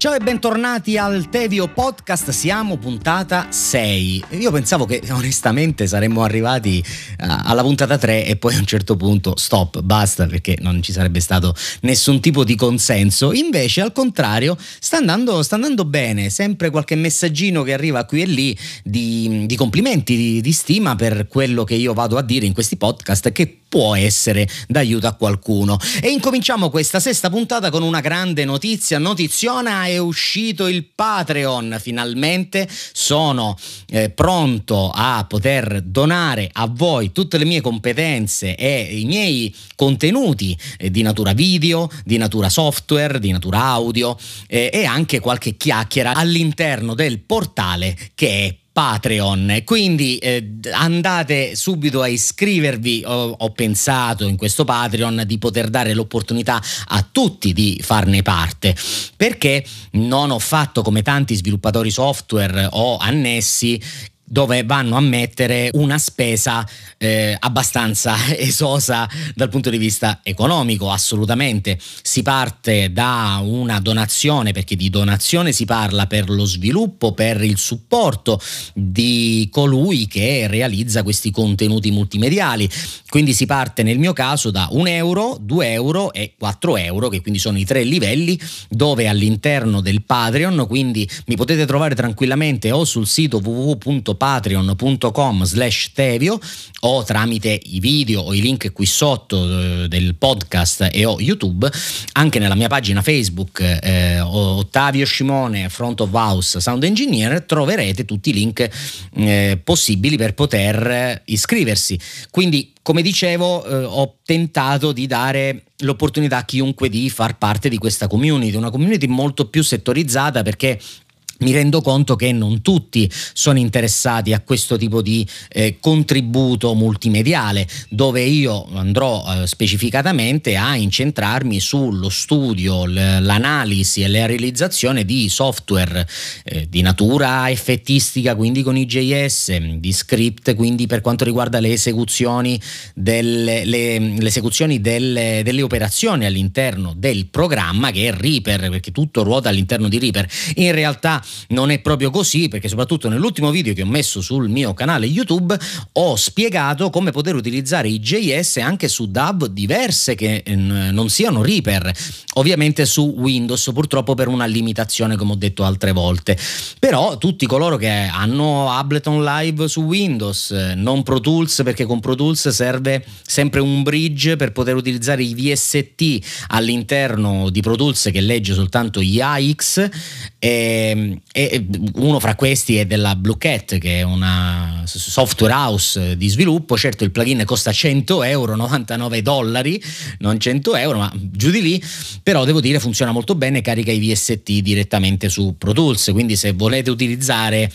Ciao e bentornati al Tevio Podcast, siamo puntata 6. Io pensavo che onestamente saremmo arrivati alla puntata 3 e poi a un certo punto stop, basta perché non ci sarebbe stato nessun tipo di consenso. Invece al contrario sta andando, sta andando bene, sempre qualche messaggino che arriva qui e lì di, di complimenti, di, di stima per quello che io vado a dire in questi podcast che può essere d'aiuto a qualcuno. E incominciamo questa sesta puntata con una grande notizia, notiziona è uscito il Patreon, finalmente sono eh, pronto a poter donare a voi tutte le mie competenze e i miei contenuti eh, di natura video, di natura software, di natura audio eh, e anche qualche chiacchiera all'interno del portale che è Patreon. Quindi eh, andate subito a iscrivervi. Ho, ho, pensato in questo Patreon di poter dare l'opportunità a tutti di farne parte perché non ho fatto come tanti sviluppatori software o annessi dove vanno a mettere una spesa eh, abbastanza esosa dal punto di vista economico, assolutamente. Si parte da una donazione, perché di donazione si parla per lo sviluppo, per il supporto di colui che realizza questi contenuti multimediali. Quindi si parte nel mio caso da 1 euro, 2 euro e 4 euro, che quindi sono i tre livelli, dove all'interno del Patreon, quindi mi potete trovare tranquillamente o sul sito www patreon.com slash tevio o tramite i video o i link qui sotto eh, del podcast e o YouTube, anche nella mia pagina Facebook eh, Ottavio Scimone Front of House Sound Engineer troverete tutti i link eh, possibili per poter iscriversi. Quindi come dicevo, eh, ho tentato di dare l'opportunità a chiunque di far parte di questa community, una community molto più settorizzata perché mi rendo conto che non tutti sono interessati a questo tipo di eh, contributo multimediale dove io andrò eh, specificatamente a incentrarmi sullo studio, l'analisi e la realizzazione di software eh, di natura effettistica, quindi con i JS, di script, quindi per quanto riguarda le esecuzioni delle, le, le esecuzioni delle, delle operazioni all'interno del programma che è Reaper, perché tutto ruota all'interno di Reaper. In realtà non è proprio così perché soprattutto nell'ultimo video che ho messo sul mio canale YouTube ho spiegato come poter utilizzare i JS anche su DAV diverse che eh, non siano Reaper, ovviamente su Windows purtroppo per una limitazione come ho detto altre volte. Però tutti coloro che hanno Ableton Live su Windows, non Pro Tools perché con Pro Tools serve sempre un bridge per poter utilizzare i VST all'interno di Pro Tools che legge soltanto gli AX e, e uno fra questi è della Blue Cat che è una software house di sviluppo. Certo il plugin costa 100 euro 99 dollari non 100 euro ma giù di lì. Però devo dire funziona molto bene carica i VST direttamente su Pro Tools. Quindi se volete utilizzare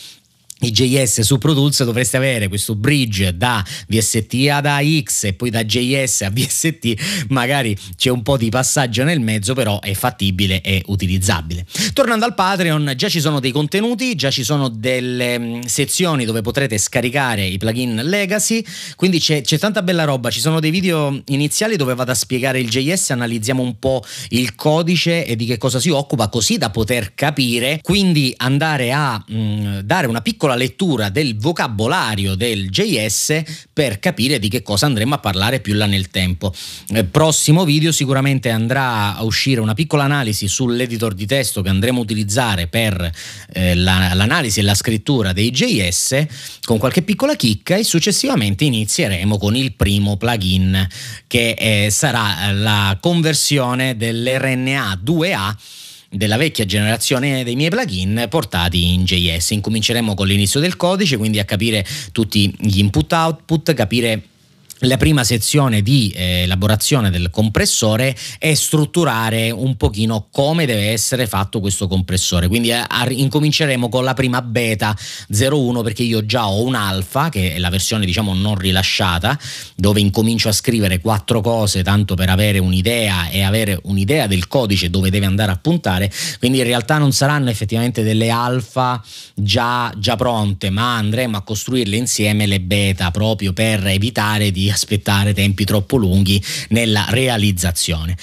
i JS su Pro Tools dovreste avere questo bridge da VST ad AX e poi da JS a VST, magari c'è un po' di passaggio nel mezzo, però è fattibile e utilizzabile. Tornando al Patreon, già ci sono dei contenuti, già ci sono delle mm, sezioni dove potrete scaricare i plugin Legacy, quindi c'è, c'è tanta bella roba, ci sono dei video iniziali dove vado a spiegare il JS, analizziamo un po' il codice e di che cosa si occupa, così da poter capire, quindi andare a mh, mm, dare una piccola piccola lettura del vocabolario del JS per capire di che cosa andremo a parlare più là nel tempo. Nel eh, prossimo video sicuramente andrà a uscire una piccola analisi sull'editor di testo che andremo a utilizzare per eh, la, l'analisi e la scrittura dei JS con qualche piccola chicca e successivamente inizieremo con il primo plugin che eh, sarà la conversione dell'RNA 2A della vecchia generazione dei miei plugin portati in JS. Incominceremo con l'inizio del codice, quindi a capire tutti gli input-output, capire la prima sezione di eh, elaborazione del compressore è strutturare un pochino come deve essere fatto questo compressore. Quindi eh, incominceremo con la prima beta 01 perché io già ho un alfa che è la versione diciamo non rilasciata dove incomincio a scrivere quattro cose tanto per avere un'idea e avere un'idea del codice dove deve andare a puntare. Quindi in realtà non saranno effettivamente delle alfa già, già pronte ma andremo a costruirle insieme le beta proprio per evitare di aspettare tempi troppo lunghi nella realizzazione.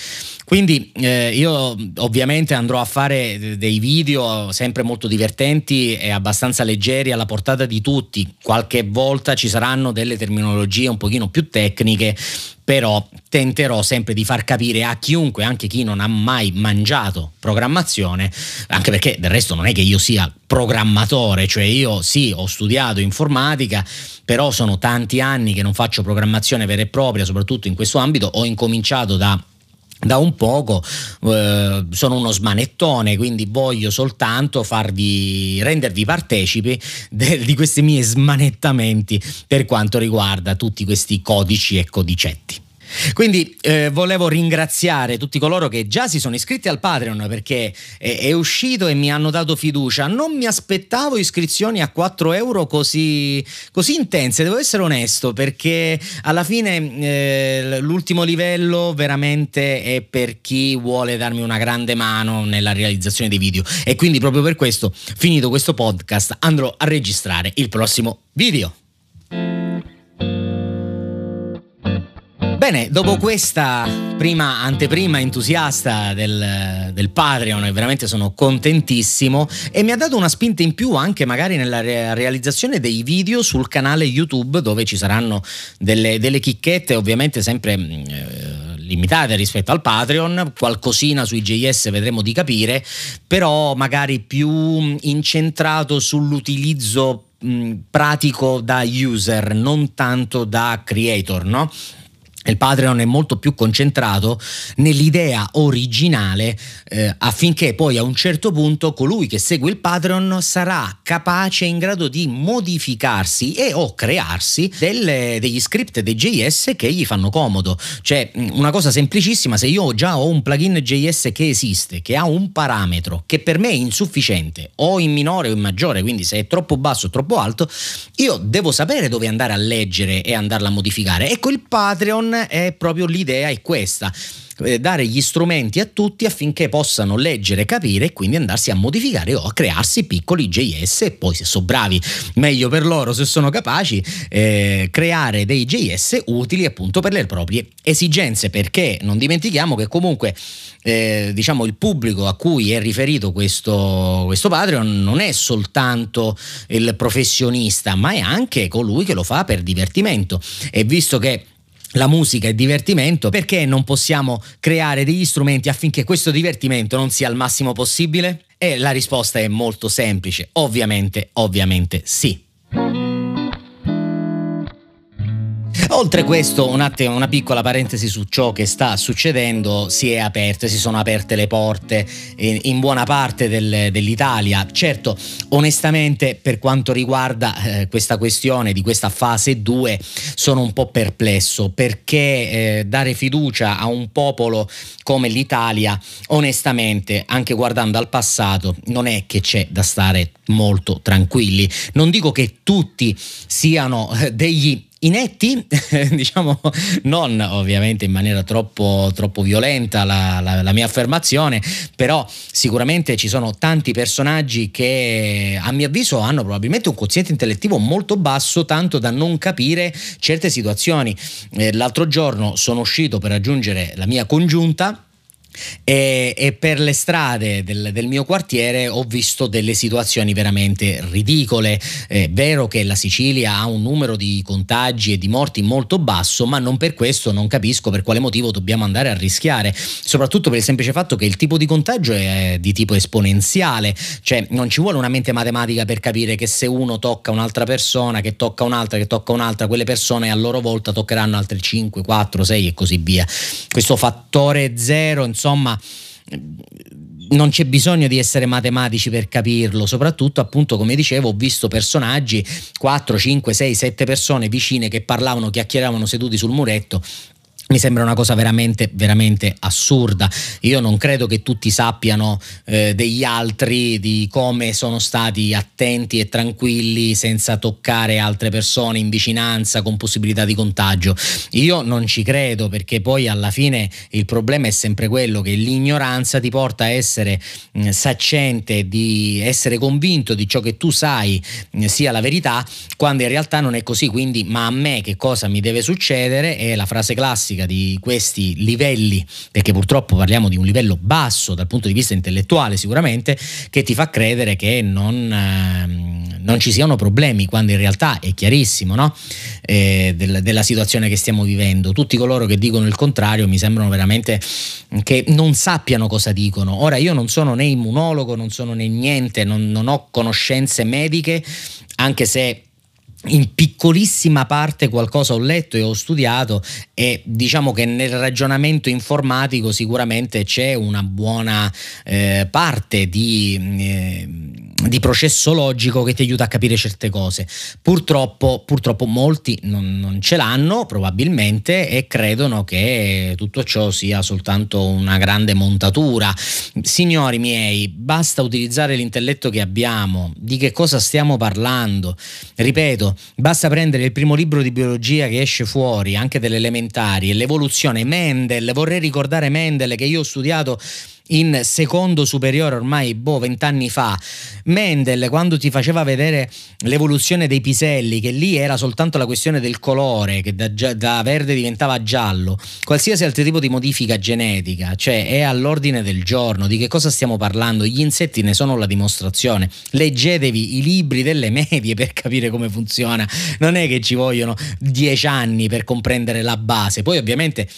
Quindi eh, io ovviamente andrò a fare dei video sempre molto divertenti e abbastanza leggeri alla portata di tutti. Qualche volta ci saranno delle terminologie un pochino più tecniche, però tenterò sempre di far capire a chiunque, anche chi non ha mai mangiato programmazione, anche perché del resto non è che io sia programmatore, cioè io sì, ho studiato informatica, però sono tanti anni che non faccio programmazione vera e propria, soprattutto in questo ambito, ho incominciato da da un poco eh, sono uno smanettone, quindi voglio soltanto farvi rendervi partecipi de, di questi miei smanettamenti per quanto riguarda tutti questi codici e codicetti. Quindi eh, volevo ringraziare tutti coloro che già si sono iscritti al Patreon perché è, è, uscito e mi hanno dato fiducia. Non mi aspettavo iscrizioni a 4 euro così, così intense, devo essere onesto, perché alla fine eh, l'ultimo livello veramente è per chi vuole darmi una grande mano nella realizzazione dei video. E quindi proprio per questo, finito questo podcast, andrò a registrare il prossimo video. Bene, dopo questa prima anteprima entusiasta del, del, Patreon, veramente sono contentissimo e mi ha dato una spinta in più anche magari nella re- realizzazione dei video sul canale YouTube dove ci saranno delle, delle chicchette ovviamente sempre... Mm, eh, limitate rispetto al Patreon, qualcosina sui JS vedremo di capire, però magari più incentrato sull'utilizzo mh, mm, pratico da user, non tanto da creator, no? Il Patreon è molto più concentrato nell'idea originale eh, affinché poi a un certo punto colui che segue il Patreon sarà capace in grado di modificarsi e o crearsi delle, degli script dei JS che gli fanno comodo. Cioè una cosa semplicissima, se io già ho un plugin JS che esiste, che ha un parametro che per me è insufficiente o in minore o in maggiore, quindi se è troppo basso o troppo alto, io devo sapere dove andare a leggere e andarla a modificare. Ecco il Patreon è proprio l'idea è questa eh, dare gli strumenti a tutti affinché possano leggere, capire e quindi andarsi a modificare o a crearsi piccoli JS e poi se sono bravi meglio per loro se sono capaci eh, creare dei JS utili appunto per le proprie esigenze perché non dimentichiamo che comunque eh, diciamo il pubblico a cui è riferito questo, questo Patreon non è soltanto il professionista ma è anche colui che lo fa per divertimento. E visto che la musica è divertimento, perché non possiamo creare degli strumenti affinché questo divertimento non sia al massimo possibile? E la risposta è molto semplice, ovviamente, ovviamente sì. Oltre questo, un attimo, una piccola parentesi su ciò che sta succedendo, si è aperta, si sono aperte le porte in, in buona parte del, dell'Italia. Certo, onestamente, per quanto riguarda eh, questa questione di questa fase 2, sono un po' perplesso perché eh, dare fiducia a un popolo come l'Italia, onestamente, anche guardando al passato, non è che c'è da stare molto tranquilli. Non dico che tutti siano eh, degli inetti, diciamo non ovviamente in maniera troppo, troppo violenta la, la, la, mia affermazione, però sicuramente ci sono tanti personaggi che a mio avviso hanno probabilmente un quoziente intellettivo molto basso, tanto da non capire certe situazioni. Eh, l'altro giorno sono uscito per raggiungere la mia congiunta e, e, per le strade del, del, mio quartiere ho visto delle situazioni veramente ridicole. È vero che la Sicilia ha un numero di contagi e di morti molto basso, ma non per questo non capisco per quale motivo dobbiamo andare a rischiare, soprattutto per il semplice fatto che il tipo di contagio è di tipo esponenziale, cioè non ci vuole una mente matematica per capire che se uno tocca un'altra persona, che tocca un'altra, che tocca un'altra, quelle persone a loro volta toccheranno altre 5, 4, 6 e così via. Questo fattore zero, insomma, insomma non c'è bisogno di essere matematici per capirlo, soprattutto appunto come dicevo ho visto personaggi 4, 5, 6, 7 persone vicine che parlavano, chiacchieravano seduti sul muretto mi sembra una cosa veramente, veramente assurda. Io non credo che tutti sappiano eh, degli altri di come sono stati attenti e tranquilli senza toccare altre persone in vicinanza con possibilità di contagio. Io non ci credo perché poi alla fine il problema è sempre quello che l'ignoranza ti porta a essere mh, saccente, di essere convinto di ciò che tu sai mh, sia la verità, quando in realtà non è così. Quindi, ma a me che cosa mi deve succedere? È la frase classica pratica di questi livelli, perché purtroppo parliamo di un livello basso dal punto di vista intellettuale sicuramente, che ti fa credere che non, eh, non ci siano problemi, quando in realtà è chiarissimo no? eh, del, della situazione che stiamo vivendo. Tutti coloro che dicono il contrario mi sembrano veramente che non sappiano cosa dicono. Ora io non sono né immunologo, non sono né niente, non, non ho conoscenze mediche, anche se in piccolissima parte qualcosa ho letto e ho studiato e diciamo che nel ragionamento informatico sicuramente c'è una buona eh, parte di, eh, di, processo logico che ti aiuta a capire certe cose. Purtroppo, purtroppo molti non, non, ce l'hanno probabilmente e credono che tutto ciò sia soltanto una grande montatura. Signori miei, basta utilizzare l'intelletto che abbiamo, di che cosa stiamo parlando. Ripeto, basta prendere il primo libro di biologia che esce fuori, anche delle elementari, l'evoluzione. Mendel, vorrei ricordare Mendel che io ho studiato in secondo superiore ormai boh, vent'anni fa. Mendel, quando ti faceva vedere l'evoluzione dei piselli, che lì era soltanto la questione del colore, che da, da, verde diventava giallo, qualsiasi altro tipo di modifica genetica, cioè è all'ordine del giorno. Di che cosa stiamo parlando? Gli insetti ne sono la dimostrazione. Leggetevi i libri delle medie per capire come funziona. Non è che ci vogliono dieci anni per comprendere la base. Poi ovviamente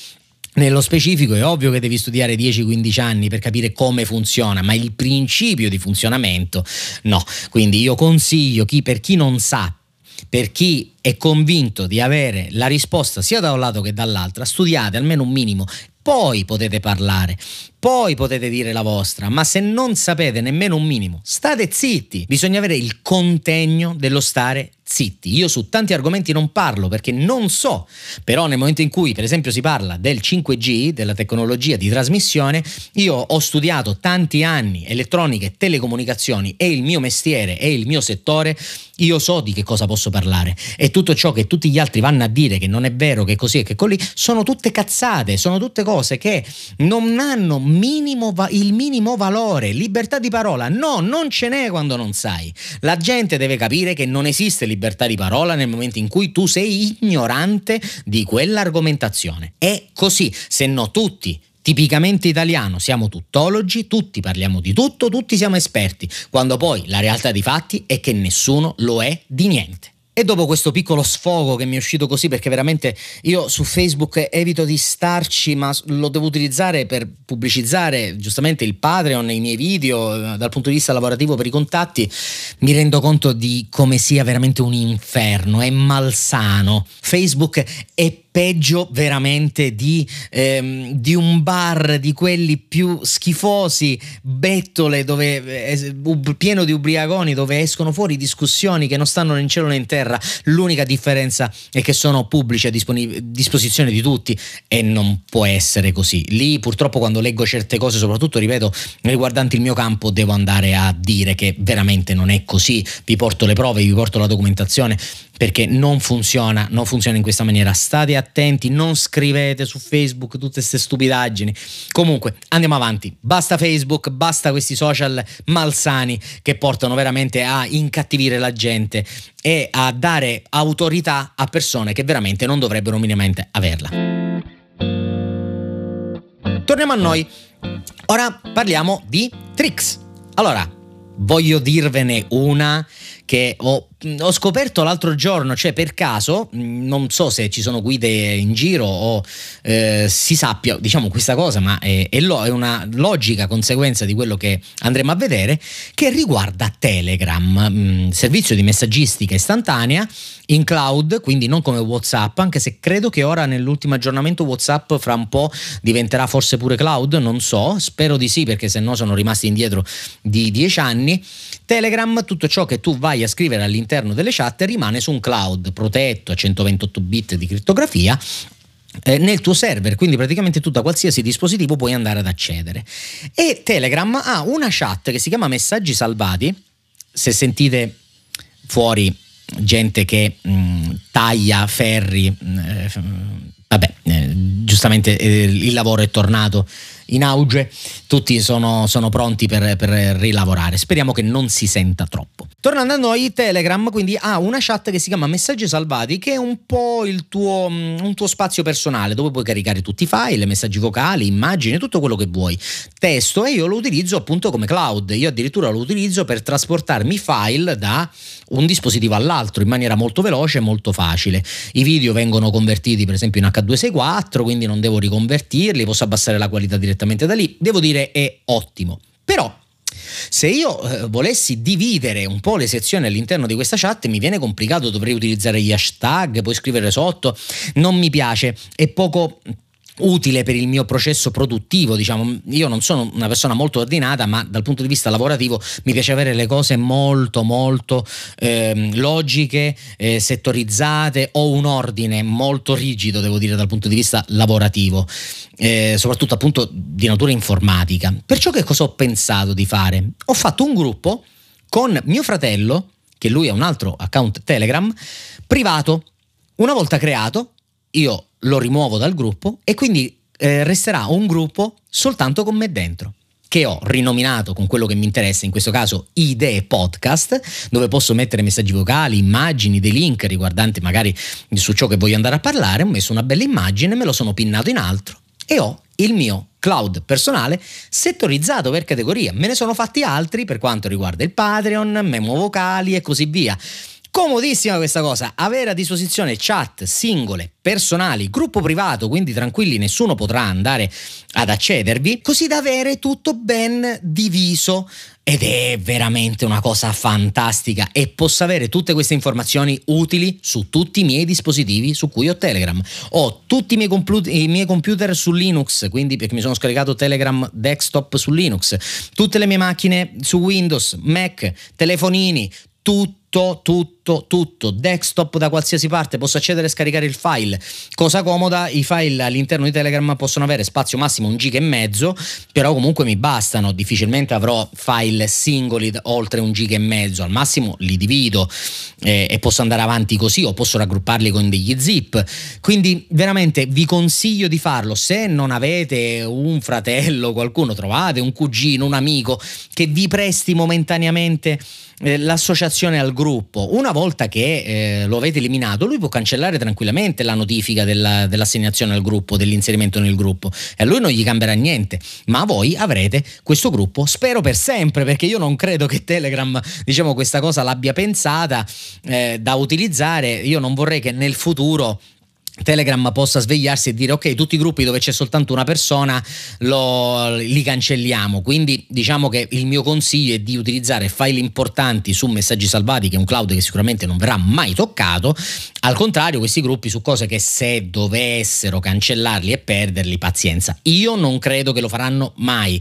nello specifico è ovvio che devi studiare 10-15 anni per capire come funziona, ma il principio di funzionamento no. Quindi io consiglio chi, per chi non sa, per chi è convinto di avere la risposta sia da un lato che dall'altro, studiate almeno un minimo, poi potete parlare, poi potete dire la vostra, ma se non sapete nemmeno un minimo, state zitti. Bisogna avere il contegno dello stare zitti. Io su tanti argomenti non parlo perché non so, però nel momento in cui per esempio si parla del 5G, della tecnologia di trasmissione, io ho studiato tanti anni elettronica e telecomunicazioni e il mio mestiere e il mio settore, io so di che cosa posso parlare e tutto ciò che tutti gli altri vanno a dire che non è vero, che così e che così, sono tutte cazzate, sono tutte cose che non hanno minimo il minimo valore, libertà di parola, no, non ce n'è quando non sai. La gente deve capire che non esiste libertà di parola nel momento in cui tu sei ignorante di quell'argomentazione. È così, se no tutti tipicamente italiano, siamo tuttologi, tutti parliamo di tutto, tutti siamo esperti, quando poi la realtà dei fatti è che nessuno lo è di niente. E dopo questo piccolo sfogo che mi è uscito così, perché veramente io su Facebook evito di starci, ma lo devo utilizzare per pubblicizzare giustamente il Patreon, i miei video, eh, dal punto di vista lavorativo per i contatti, mi rendo conto di come sia veramente un inferno, è malsano. Facebook è peggio veramente di, ehm, di, un bar di quelli più schifosi, bettole dove, eh, pieno di ubriaconi dove escono fuori discussioni che non stanno né in cielo né in terra. L'unica differenza è che sono pubblici a disponi- disposizione di tutti e non può essere così. Lì purtroppo quando leggo certe cose, soprattutto ripeto, riguardanti il mio campo, devo andare a dire che veramente non è così. Vi porto le prove, vi porto la documentazione perché non funziona, non funziona in questa maniera. State attenti, non scrivete su Facebook tutte queste stupidaggini. Comunque, andiamo avanti. Basta Facebook, basta questi social malsani che portano veramente a incattivire la gente e a dare autorità a persone che veramente non dovrebbero minimamente averla. Torniamo a noi. Ora parliamo di tricks. Allora, voglio dirvene una che ho, ho, scoperto l'altro giorno, cioè per caso, non so se ci sono guide in giro o eh, si sappia, diciamo questa cosa, ma è, è, lo, è, una logica conseguenza di quello che andremo a vedere, che riguarda Telegram, mh, servizio di messaggistica istantanea in cloud, quindi non come WhatsApp, anche se credo che ora nell'ultimo aggiornamento WhatsApp fra un po' diventerà forse pure cloud, non so, spero di sì perché se no sono rimasti indietro di dieci anni. Telegram, tutto ciò che tu vai a scrivere all'interno delle chat rimane su un cloud protetto a 128 bit di crittografia eh, nel tuo server, quindi praticamente tu da qualsiasi dispositivo puoi andare ad accedere. E Telegram ha una chat che si chiama messaggi salvati, se sentite fuori gente che mh, mm, taglia ferri, mh, eh, vabbè, eh, giustamente eh, il lavoro è tornato in auge, tutti sono, sono pronti per, per, rilavorare. Speriamo che non si senta troppo. Tornando a noi, Telegram quindi ha una chat che si chiama Messaggi Salvati, che è un po' il tuo, mm, un tuo spazio personale dove puoi caricare tutti i file, messaggi vocali, immagini, tutto quello che vuoi. Testo e io lo utilizzo appunto come cloud. Io addirittura lo utilizzo per trasportarmi file da un dispositivo all'altro in maniera molto veloce e molto facile. I video vengono convertiti per esempio in H264, quindi non devo riconvertirli, posso abbassare la qualità direttamente da lì. Devo dire è ottimo. Però se io eh, volessi dividere un po' le sezioni all'interno di questa chat mi viene complicato, dovrei utilizzare gli hashtag, poi scrivere sotto, non mi piace, è poco utile per il mio processo produttivo, diciamo, io non sono una persona molto ordinata, ma dal punto di vista lavorativo mi piace avere le cose molto molto eh, logiche, eh, settorizzate, ho un ordine molto rigido, devo dire, dal punto di vista lavorativo, eh, soprattutto appunto di natura informatica. Perciò che cosa ho pensato di fare? Ho fatto un gruppo con mio fratello, che lui ha un altro account Telegram, privato. Una volta creato, io lo rimuovo dal gruppo e quindi eh, resterà un gruppo soltanto con me dentro che ho rinominato con quello che mi interessa, in questo caso Idee Podcast, dove posso mettere messaggi vocali, immagini, dei link riguardanti magari su ciò che voglio andare a parlare, ho messo una bella immagine, me lo sono pinnato in altro e ho il mio cloud personale settorizzato per categoria. Me ne sono fatti altri per quanto riguarda il Patreon, memo vocali e così via. Comodissima questa cosa, avere a disposizione chat singole, personali, gruppo privato, quindi tranquilli, nessuno potrà andare ad accedervi, così da avere tutto ben diviso. Ed è veramente una cosa fantastica e posso avere tutte queste informazioni utili su tutti i miei dispositivi su cui ho Telegram. Ho tutti i miei, complu- i miei computer su Linux, quindi perché mi sono scaricato Telegram desktop su Linux, tutte le mie macchine su Windows, Mac, telefonini, tutto, tutto, tutto, desktop da qualsiasi parte, posso accedere e scaricare il file. Cosa comoda, i file all'interno di Telegram possono avere spazio massimo un giga e mezzo, però comunque mi bastano, difficilmente avrò file singoli oltre un giga e mezzo, al massimo li divido eh, e posso andare avanti così o posso raggrupparli con degli zip. Quindi veramente vi consiglio di farlo, se non avete un fratello, qualcuno trovate, un cugino, un amico che vi presti momentaneamente eh, l'associazione al gruppo, una volta che eh, lo avete eliminato, lui può cancellare tranquillamente la notifica della, dell'assegnazione al gruppo, dell'inserimento nel gruppo. E a lui non gli cambierà niente, ma voi avrete questo gruppo, spero per sempre, perché io non credo che Telegram, diciamo, questa cosa l'abbia pensata eh, da utilizzare, io non vorrei che nel futuro Telegram possa svegliarsi e dire ok tutti i gruppi dove c'è soltanto una persona lo, li cancelliamo. Quindi diciamo che il mio consiglio è di utilizzare file importanti su messaggi salvati che è un cloud che sicuramente non verrà mai toccato. Al contrario questi gruppi su cose che se dovessero cancellarli e perderli pazienza. Io non credo che lo faranno mai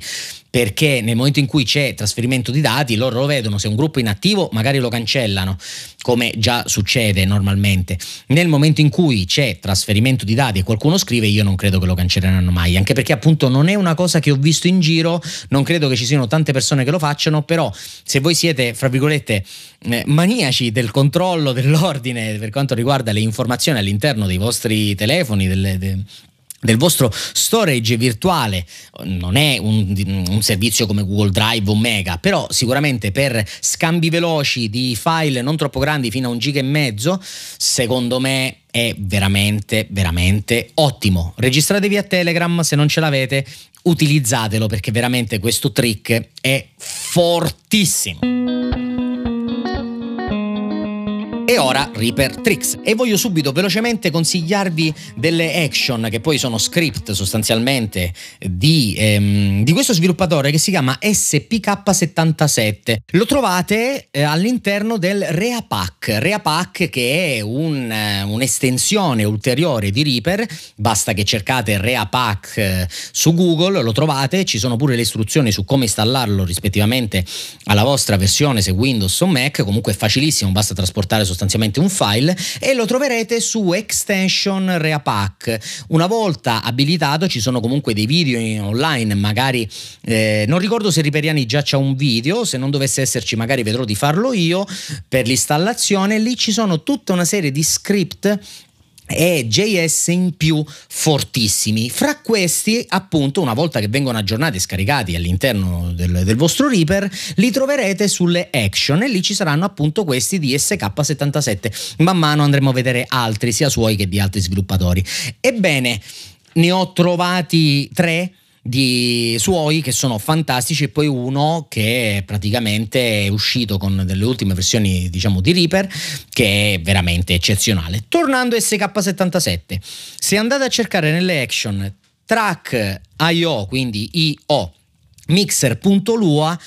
perché nel momento in cui c'è trasferimento di dati loro lo vedono, se un gruppo è inattivo magari lo cancellano, come già succede normalmente. Nel momento in cui c'è trasferimento di dati e qualcuno scrive, io non credo che lo cancelleranno mai, anche perché appunto non è una cosa che ho visto in giro, non credo che ci siano tante persone che lo facciano, però se voi siete, fra virgolette, eh, maniaci del controllo dell'ordine per quanto riguarda le informazioni all'interno dei vostri telefoni, delle, de, del vostro storage virtuale. Non è un, un, servizio come Google Drive o Mega però sicuramente per scambi veloci di file non troppo grandi fino a un giga e mezzo secondo me è veramente veramente ottimo. Registratevi a Telegram se non ce l'avete utilizzatelo perché veramente questo trick è fortissimo e ora Reaper Tricks. E voglio subito velocemente consigliarvi delle action che poi sono script sostanzialmente di, ehm, di questo sviluppatore che si chiama SPK77. Lo trovate eh, all'interno del Reapack. Reapack che è un, eh, un'estensione ulteriore di Reaper. Basta che cercate Reapack eh, su Google, lo trovate. Ci sono pure le istruzioni su come installarlo rispettivamente alla vostra versione se Windows o Mac. Comunque è facilissimo, basta trasportare sostanzialmente sostanzialmente un file e lo troverete su Extension Reapack. Una volta abilitato ci sono comunque dei video online, magari eh, non ricordo se Riperiani già c'ha un video, se non dovesse esserci magari vedrò di farlo io per l'installazione, lì ci sono tutta una serie di script e JS in più fortissimi. Fra questi, appunto, una volta che vengono aggiornati e scaricati all'interno del, del, vostro Reaper, li troverete sulle action e lì ci saranno appunto questi di SK77. Man mano andremo a vedere altri, sia suoi che di altri sviluppatori. Ebbene, ne ho trovati tre di suoi che sono fantastici e poi uno che praticamente è uscito con delle ultime versioni diciamo di Reaper che è veramente eccezionale. Tornando a SK77, se andate a cercare nelle action track IO, quindi IO mixer.lua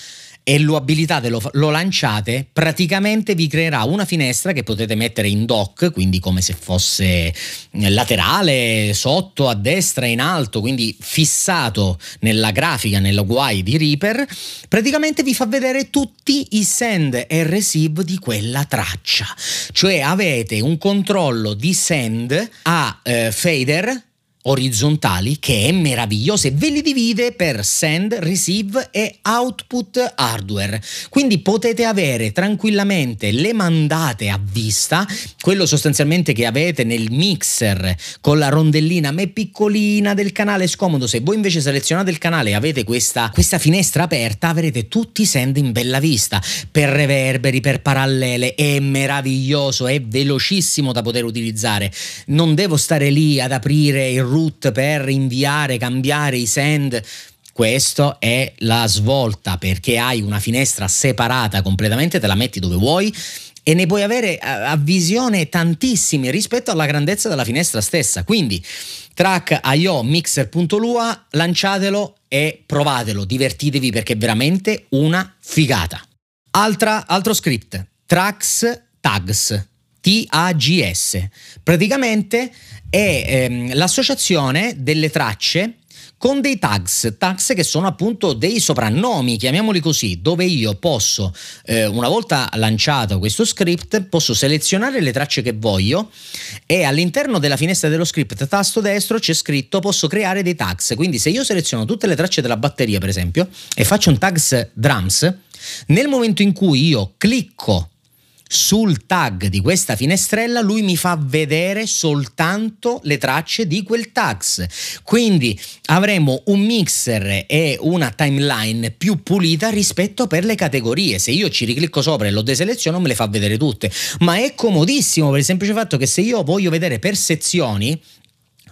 e lo abilitate, lo, lo, lanciate, praticamente vi creerà una finestra che potete mettere in dock, quindi come se fosse laterale, sotto, a destra, in alto, quindi fissato nella grafica, nella UI di Reaper, praticamente vi fa vedere tutti i send e receive di quella traccia. Cioè avete un controllo di send a eh, fader orizzontali che è meraviglioso e ve li divide per send, receive e output hardware. Quindi potete avere tranquillamente le mandate a vista, quello sostanzialmente che avete nel mixer con la rondellina me piccolina del canale scomodo. Se voi invece selezionate il canale e avete questa, questa finestra aperta, avrete tutti i send in bella vista per reverberi, per parallele. È meraviglioso, è velocissimo da poter utilizzare. Non devo stare lì ad aprire il root per inviare, cambiare i send. Questo è la svolta perché hai una finestra separata completamente, te la metti dove vuoi e ne puoi avere a, visione tantissimi rispetto alla grandezza della finestra stessa. Quindi track IO mixer.lua, lanciatelo e provatelo, divertitevi perché è veramente una figata. Altra, altro script, tracks tags. TAGS. Praticamente è ehm, l'associazione delle tracce con dei tags, tags che sono appunto dei soprannomi, chiamiamoli così, dove io posso, eh, una volta lanciato questo script, posso selezionare le tracce che voglio e all'interno della finestra dello script, tasto destro, c'è scritto posso creare dei tags. Quindi se io seleziono tutte le tracce della batteria, per esempio, e faccio un tags drums, nel momento in cui io clicco sul tag di questa finestrella lui mi fa vedere soltanto le tracce di quel tags. Quindi avremo un mixer e una timeline più pulita rispetto per le categorie. Se io ci riclicco sopra e lo deseleziono me le fa vedere tutte, ma è comodissimo per il semplice fatto che se io voglio vedere per sezioni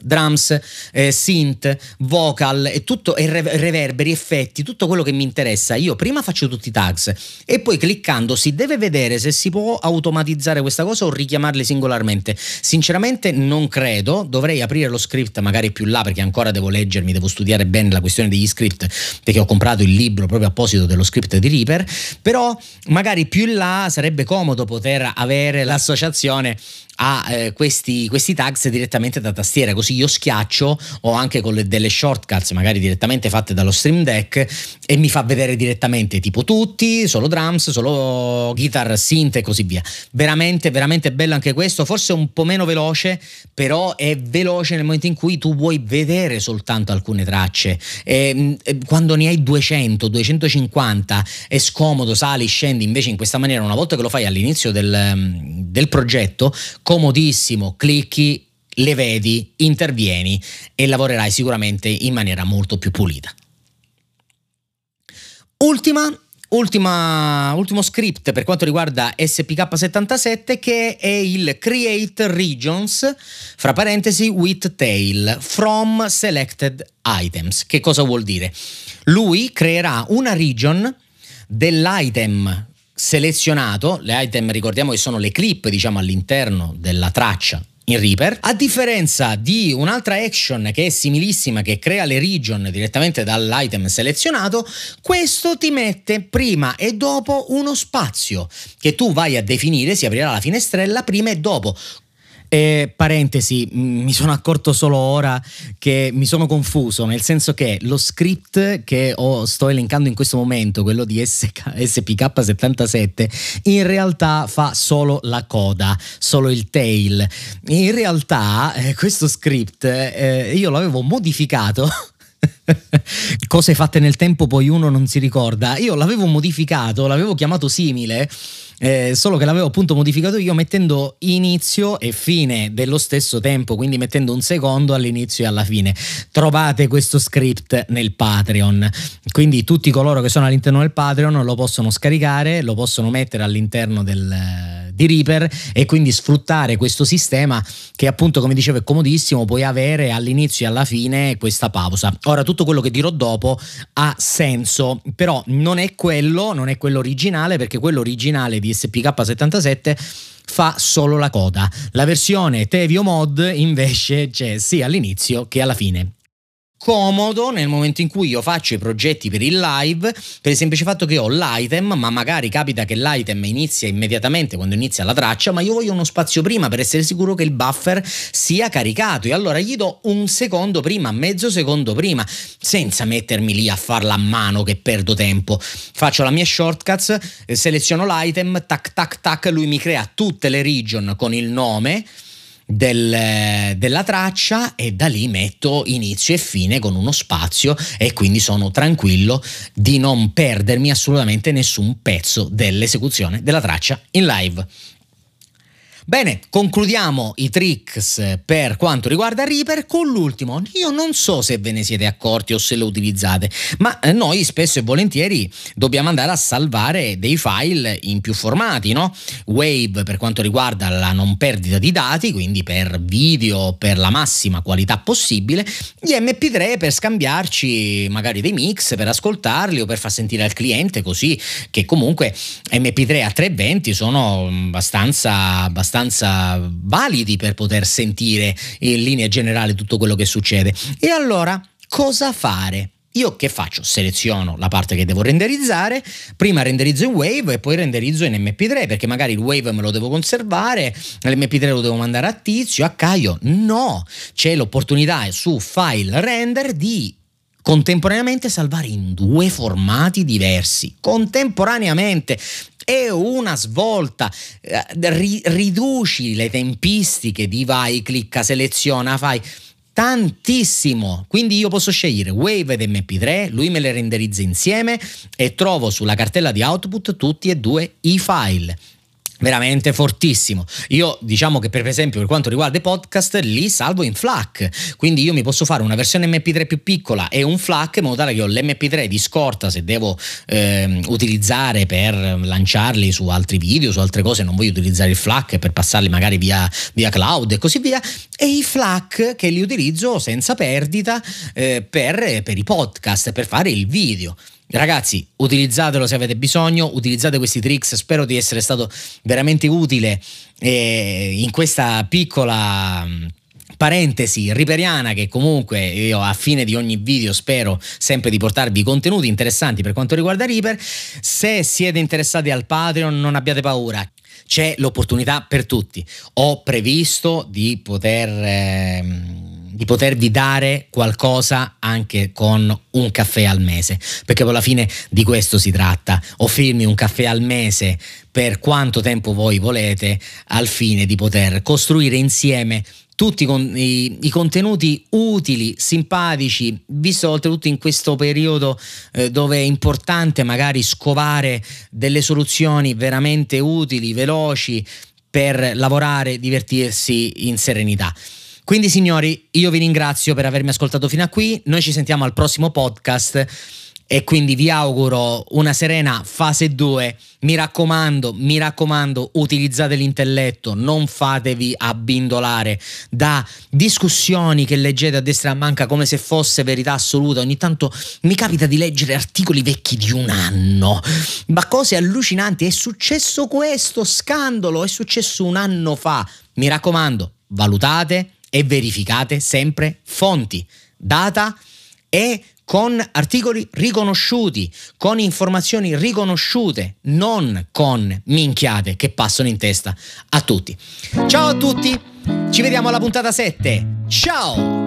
drums, eh, synth, vocal e tutto e reverberi, effetti, tutto quello che mi interessa. Io prima faccio tutti i tags e poi cliccando si deve vedere se si può automatizzare questa cosa o richiamarli singolarmente. Sinceramente non credo, dovrei aprire lo script magari più là perché ancora devo leggermi, devo studiare bene la questione degli script perché ho comprato il libro proprio apposito dello script di Reaper, però magari più in là sarebbe comodo poter avere l'associazione a eh, questi, questi, tags direttamente da tastiera, così io schiaccio o anche con le, delle shortcuts magari direttamente fatte dallo Stream Deck e mi fa vedere direttamente tipo tutti, solo drums, solo guitar, synth e così via. Veramente, veramente bello anche questo, forse un po' meno veloce, però è veloce nel momento in cui tu vuoi vedere soltanto alcune tracce. E, e, quando ne hai 200, 250 è scomodo, sali, scendi, invece in questa maniera una volta che lo fai all'inizio del, del progetto comodissimo, clicchi, le vedi, intervieni e lavorerai sicuramente in maniera molto più pulita. Ultima Ultima, ultimo script per quanto riguarda SPK77 che è il Create Regions, fra parentesi, with tail, from selected items. Che cosa vuol dire? Lui creerà una region dell'item selezionato, le item ricordiamo che sono le clip diciamo all'interno della traccia in Reaper, a differenza di un'altra action che è similissima, che crea le region direttamente dall'item selezionato, questo ti mette prima e dopo uno spazio che tu vai a definire, si aprirà la finestrella prima e dopo E parentesi, mi sono accorto solo ora che mi sono confuso, nel senso che lo script che ho, sto elencando in questo momento, quello di SK, SPK77, in realtà fa solo la coda, solo il tail. In realtà eh, questo script eh, io l'avevo modificato cose fatte nel tempo poi uno non si ricorda. Io l'avevo modificato, l'avevo chiamato simile eh, solo che l'avevo appunto modificato io mettendo inizio e fine dello stesso tempo, quindi mettendo un secondo all'inizio e alla fine. Trovate questo script nel Patreon, quindi tutti coloro che sono all'interno del Patreon lo possono scaricare, lo possono mettere all'interno del, di Reaper e quindi sfruttare questo sistema che appunto come dicevo è comodissimo, puoi avere all'inizio e alla fine questa pausa. Ora tutto quello che dirò dopo ha senso, però non è quello, non è quello originale perché quello originale di SPK77 fa solo la coda. La versione Tevio Mod invece c'è sia all'inizio che alla fine comodo nel momento in cui io faccio i progetti per il live per il semplice fatto che ho l'item ma magari capita che l'item inizia immediatamente quando inizia la traccia ma io voglio uno spazio prima per essere sicuro che il buffer sia caricato. E allora gli do un secondo prima mezzo secondo prima senza mettermi lì a farla a mano che perdo tempo. Faccio la mia shortcuts eh, seleziono l'item tac tac tac lui mi crea tutte le region con il nome del, della traccia e da lì metto inizio e fine con uno spazio e quindi sono tranquillo di non perdermi assolutamente nessun pezzo dell'esecuzione della traccia in live. Bene, concludiamo i tricks per quanto riguarda Reaper con l'ultimo. Io non so se ve ne siete accorti o se lo utilizzate, ma eh, noi spesso e volentieri dobbiamo andare a salvare dei file in più formati, no? Wave per quanto riguarda la non perdita di dati, quindi per video per la massima qualità possibile, gli MP3 per scambiarci magari dei mix, per ascoltarli o per far sentire al cliente così che comunque MP3 a 320 sono abbastanza, abbastanza abbastanza validi per poter sentire in linea generale tutto quello che succede. E allora cosa fare? Io che faccio? Seleziono la parte che devo renderizzare, prima renderizzo in Wave e poi renderizzo in MP3 perché magari il Wave me lo devo conservare, l'MP3 lo devo mandare a Tizio, a Caio. No, c'è l'opportunità su File Render di contemporaneamente salvare in due formati diversi, contemporaneamente è una svolta. Eh, riduci le tempistiche di vai, clicca, seleziona, fai tantissimo. Quindi io posso scegliere Wave ed MP3, lui me le renderizza insieme e trovo sulla cartella di output tutti e due i file veramente fortissimo. Io diciamo che per esempio per quanto riguarda i podcast li salvo in FLAC, quindi io mi posso fare una versione MP3 più piccola e un FLAC in modo tale che ho l'MP3 di scorta se devo eh, utilizzare per lanciarli su altri video, su altre cose, non voglio utilizzare il FLAC per passarli magari via, via cloud e così via, e i FLAC che li utilizzo senza perdita eh, per, per i podcast, per fare il video. Ragazzi, utilizzatelo se avete bisogno, utilizzate questi tricks, spero di essere stato veramente utile eh, in questa piccola mm, parentesi riperiana che comunque io a fine di ogni video spero sempre di portarvi contenuti interessanti per quanto riguarda Reaper. Se siete interessati al Patreon non abbiate paura, c'è l'opportunità per tutti. Ho previsto di poter... Eh, di potervi dare qualcosa anche con un caffè al mese, perché alla fine di questo si tratta, offrirmi un caffè al mese per quanto tempo voi volete, al fine di poter costruire insieme tutti i, i, contenuti utili, simpatici, visto oltretutto in questo periodo eh, dove è importante magari scovare delle soluzioni veramente utili, veloci per lavorare, divertirsi in serenità. Quindi signori, io vi ringrazio per avermi ascoltato fino a qui, noi ci sentiamo al prossimo podcast e quindi vi auguro una serena fase 2. Mi raccomando, mi raccomando, utilizzate l'intelletto, non fatevi abbindolare da discussioni che leggete a destra e a manca come se fosse verità assoluta. Ogni tanto mi capita di leggere articoli vecchi di un anno, ma cose allucinanti. È successo questo scandalo, è successo un anno fa. Mi raccomando, valutate e verificate sempre fonti, data e con articoli riconosciuti, con informazioni riconosciute, non con minchiate che passano in testa a tutti. Ciao a tutti, ci vediamo alla puntata 7. Ciao!